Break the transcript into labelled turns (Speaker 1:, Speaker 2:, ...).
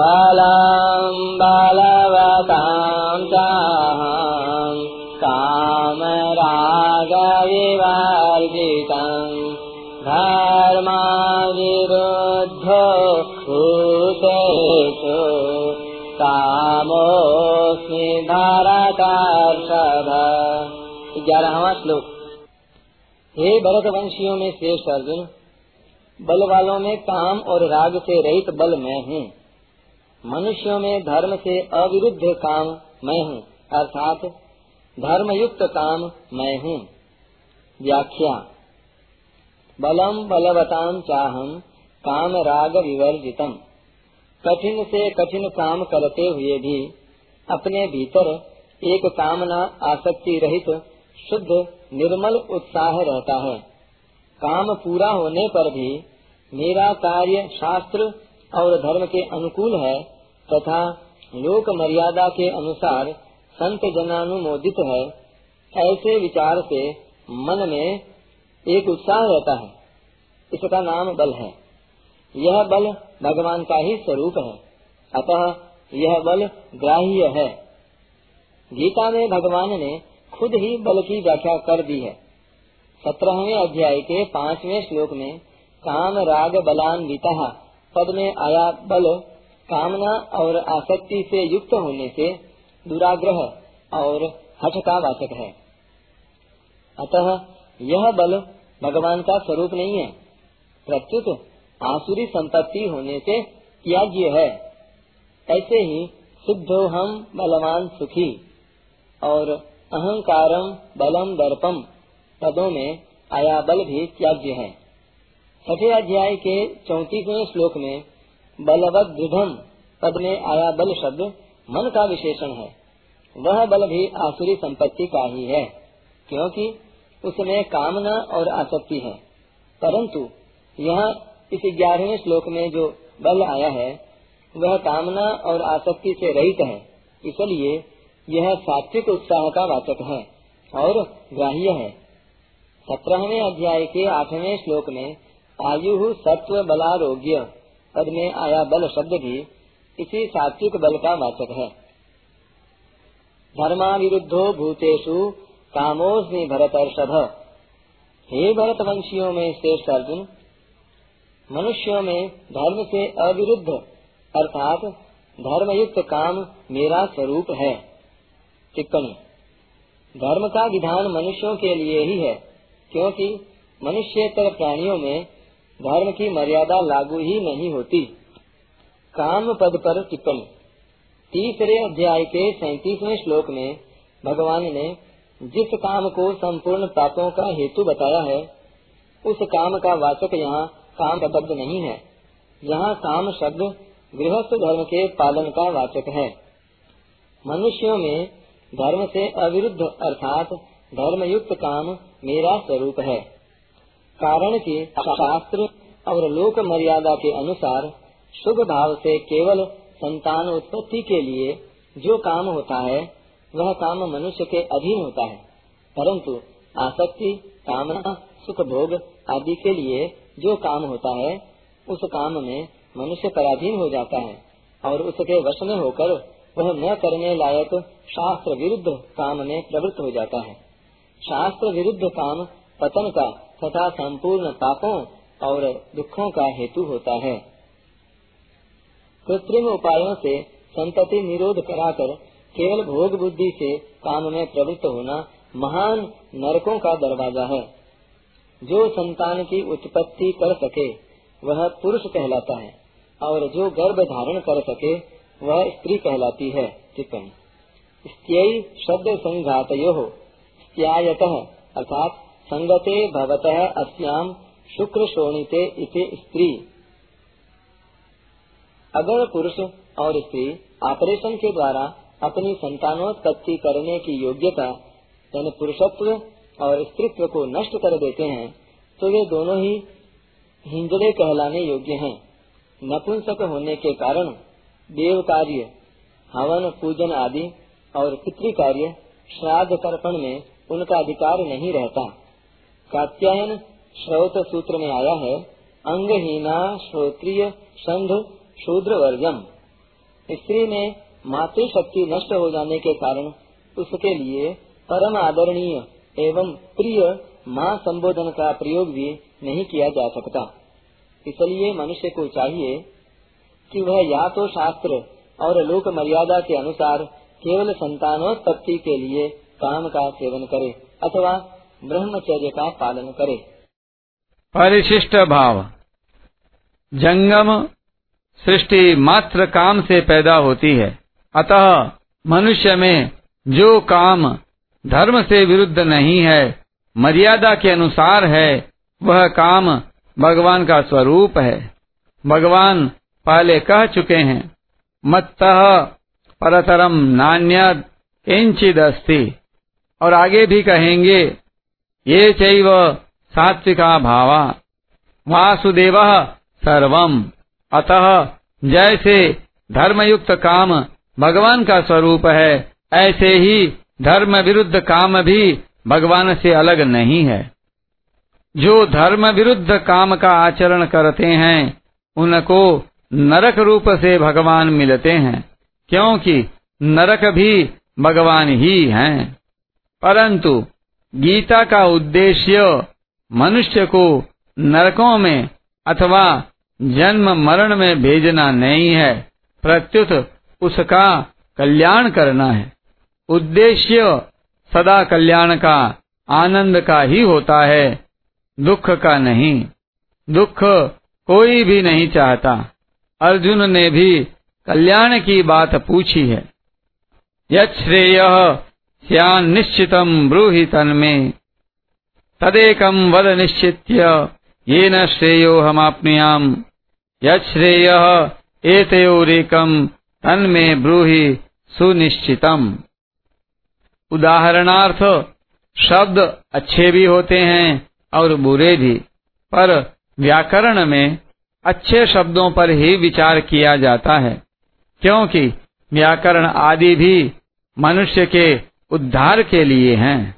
Speaker 1: बलम् बलवतां चाहम् कामरागविवर्जितम् धर्माविरुद्धो भूतेषु कामोऽस्मि भरतर्षभ। ग्यारहवा श्लोक। हे भरत वंशियों में श्रेष्ठ अर्जुन बल वालों में काम और राग से रहित बल मैं हूँ। मनुष्यों में धर्म से अविरुद्ध काम मैं हूँ, अर्थात धर्म युक्त काम मैं हूँ। व्याख्या। बलम बलवताम चाहम काम राग विवर्जितम। कठिन से कठिन काम करते हुए भी अपने भीतर एक कामना आसक्ति रहित, शुद्ध, निर्मल उत्साह रहता है। काम पूरा होने पर भी मेरा कार्य शास्त्र और धर्म के अनुकूल है तथा लोक मर्यादा के अनुसार संत जनानुमोदित है, ऐसे विचार से मन में एक उत्साह रहता है। इसका नाम बल है। यह बल भगवान का ही स्वरूप है। अतः यह बल ग्राह्य है। गीता में भगवान ने खुद ही बल की व्याख्या कर दी है। सत्रहवें अध्याय के पाँचवें श्लोक में, काम राग बलान बलान्विता पद में आया बल, कामना और आसक्ति से युक्त होने से दुराग्रह और हठ का वाचक है। अतः यह बल भगवान का स्वरूप नहीं है। प्रत्युत आसुरी संपत्ति होने से त्याज्य है। ऐसे ही सिद्धो हम बलवान सुखी और अहंकारम बलम दर्पम पदों में आया बल भी त्याज्य है। छठे अध्याय के चौतीसवें श्लोक में बलवत दृढ़ पद में आया बल शब्द मन का विशेषण है। वह बल भी आसुरी संपत्ति का ही है, क्योंकि उसमें कामना और आसक्ति है। परंतु यहाँ इस ग्यारहवें श्लोक में जो बल आया है, वह कामना और आसक्ति से रहित है। इसलिए यह सात्विक उत्साह का वाचक है और ग्राह्य है। सत्रहवें अध्याय के आठवें श्लोक में आयु सत्व बलारोग्य। पद में आया बल शब्द भी इसी सात्विक बल का वाचक है। धर्मा विरुद्धो भूतेषु कामोस्मि भरतर्षभ। हे भरत वंशियों में श्रेष्ठ अर्जुन, मनुष्यों में धर्म से अविरुद्ध, अर्थात धर्म युक्त काम मेरा स्वरूप है। टिप्पणी, धर्म का विधान मनुष्यों के लिए ही है, क्योंकि मनुष्यतर प्राणियों में धर्म की मर्यादा लागू ही नहीं होती। काम पद पर टिप्पणी। तीसरे अध्याय के सैतीसवें श्लोक में भगवान ने जिस काम को संपूर्ण पापों का हेतु बताया है, उस काम का वाचक यहाँ काम शब्द नहीं है। यहाँ काम शब्द गृहस्थ धर्म के पालन का वाचक है। मनुष्यों में धर्म से अविरुद्ध अर्थात धर्मयुक्त काम मेरा स्वरूप है। कारण कि शास्त्र और लोक मर्यादा के अनुसार शुभ भाव से केवल संतान उत्पत्ति के लिए जो काम होता है, वह काम मनुष्य के अधीन होता है। परंतु आसक्ति, कामना सुख भोग आदि के लिए जो काम होता है, उस काम में मनुष्य पराधीन हो जाता है और उसके वश में होकर वह न करने लायक शास्त्र विरुद्ध काम में प्रवृत्त हो जाता है। शास्त्र विरुद्ध काम पतन का तथा संपूर्ण पापों और दुखों का हेतु होता है। कृत्रिम उपायों से संतति निरोध कराकर केवल भोग बुद्धि से काम में प्रवृत्त होना महान नरकों का दरवाज़ा है। जो संतान की उत्पत्ति कर सके, वह पुरुष कहलाता है और जो गर्भ धारण कर सके, वह स्त्री कहलाती है। टिप्पणी। शब्द संघात अर्थात संगते भवतः अस्याम शुक्र शोणिते इति स्त्री। अगर पुरुष और स्त्री ऑपरेशन के द्वारा अपनी संतानोत्पत्ति करने की योग्यता, यानी पुरुषत्व और स्त्रीत्व को नष्ट कर देते हैं तो वे दोनों ही हिंजड़े कहलाने योग्य हैं। नपुंसक होने के कारण देव कार्य हवन, पूजन आदि और पितृ कार्य श्राद्ध तर्पण में उनका अधिकार नहीं रहता। कात्यायन श्रोत सूत्र में आया है, अंगहीना श्रोत्रिय संध शूद्र वर्जम स्त्री में मातृशक्ति नष्ट हो जाने के कारण उसके लिए परम आदरणीय एवं प्रिय माँ संबोधन का प्रयोग भी नहीं किया जा सकता। इसलिए मनुष्य को चाहिए कि वह या तो शास्त्र और लोक मर्यादा के अनुसार केवल संतानोत्पत्ति के लिए काम का सेवन करे, अथवा ब्रह्मचर्य का पालन करे।
Speaker 2: परिशिष्ट भाव। जंगम सृष्टि मात्र काम से पैदा होती है। अतः मनुष्य में जो काम धर्म से विरुद्ध नहीं है, मर्यादा के अनुसार है, वह काम भगवान का स्वरूप है। भगवान पहले कह चुके हैं मत परतरम नान्यद किंचिद अस्ति और आगे भी कहेंगे ये सात्विका भावा। वासुदेव सर्वम। अतः जैसे धर्मयुक्त काम भगवान का स्वरूप है, ऐसे ही धर्म विरुद्ध काम भी भगवान से अलग नहीं है। जो धर्म विरुद्ध काम का आचरण करते हैं, उनको नरक रूप से भगवान मिलते हैं, क्योंकि नरक भी भगवान ही हैं। परंतु गीता का उद्देश्य मनुष्य को नरकों में अथवा जन्म मरण में भेजना नहीं है। प्रत्युत उसका कल्याण करना है। उद्देश्य सदा कल्याण का, आनंद का ही होता है। दुख का नहीं। दुख कोई भी नहीं चाहता। अर्जुन ने भी कल्याण की बात पूछी है। यश्रेय स्यान निश्चितम ब्रूहि में तदेकम वद निश्चित्य ये न श्रेयो हमाप्नुयाम यश्रेय एतयोरेकम, तन्मे ब्रूहि सुनिश्चितम। उदाहरणार्थ, शब्द अच्छे भी होते हैं और बुरे भी, पर व्याकरण में अच्छे शब्दों पर ही विचार किया जाता है, क्योंकि व्याकरण आदि भी मनुष्य के उद्धार के लिए हैं।